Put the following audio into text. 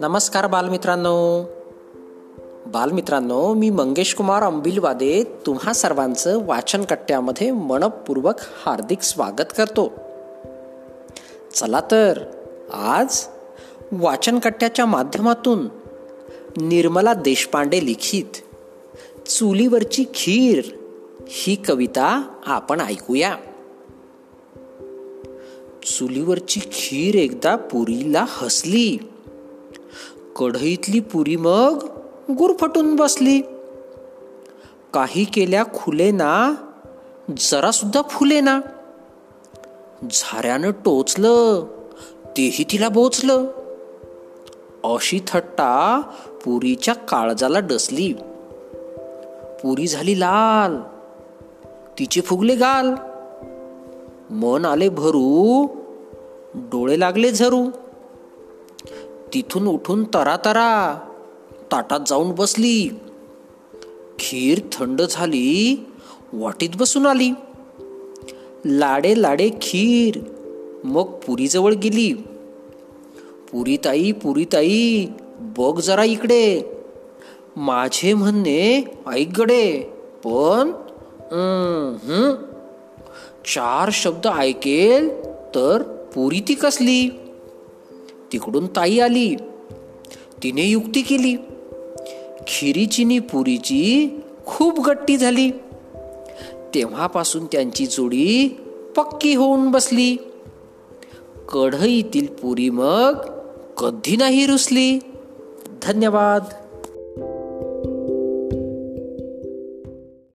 नमस्कार बालमित्रांनो. बालमित्रांनो मी मंगेश कुमार अंबिलवादे तुम्हा सर्वांचं वाचन कट्ट्यामध्ये मनपूर्वक हार्दिक स्वागत करतो. चला तर आज वाचन कट्ट्याच्या माध्यमातून निर्मला देशपांडे लिखित चुलीवरची खीर ही कविता आपण ऐकूया. चुलीवरची खीर एकदा पुरीला हसली. कढईतली पुरी मग गुरफटून बसली. काही केल्या खुले ना जरा सुद्धा फुले ना. झाऱ्यानं टोचलं तेही तिला बोचलं. अशी थट्टा पुरीच्या काळजाला डसली. पुरी झाली लाल तिचे फुगले गाल. मन आले भरू डोळे लागले झरू. तिथून उठून तरा तरा ताटात जाऊन बसली. खीर थंड झाली वाटीत बसून आली. लाडे लाडे खीर मग पुरीजवळ गेली. पुरीताई पुरीताई बघ जरा इकडे. माझे म्हणणे ऐकगडे पण चार शब्द ऐकेल तर पुरी ती कसली? तिकडून ताई आली. तिने युक्ती केली. खिरीची पुरीची खूप गट्टी झाली. तेव्हापासून त्यांची जोडी पक्की होऊन बसली. कढईतील पुरी मग कधी नाही रुसली. धन्यवाद.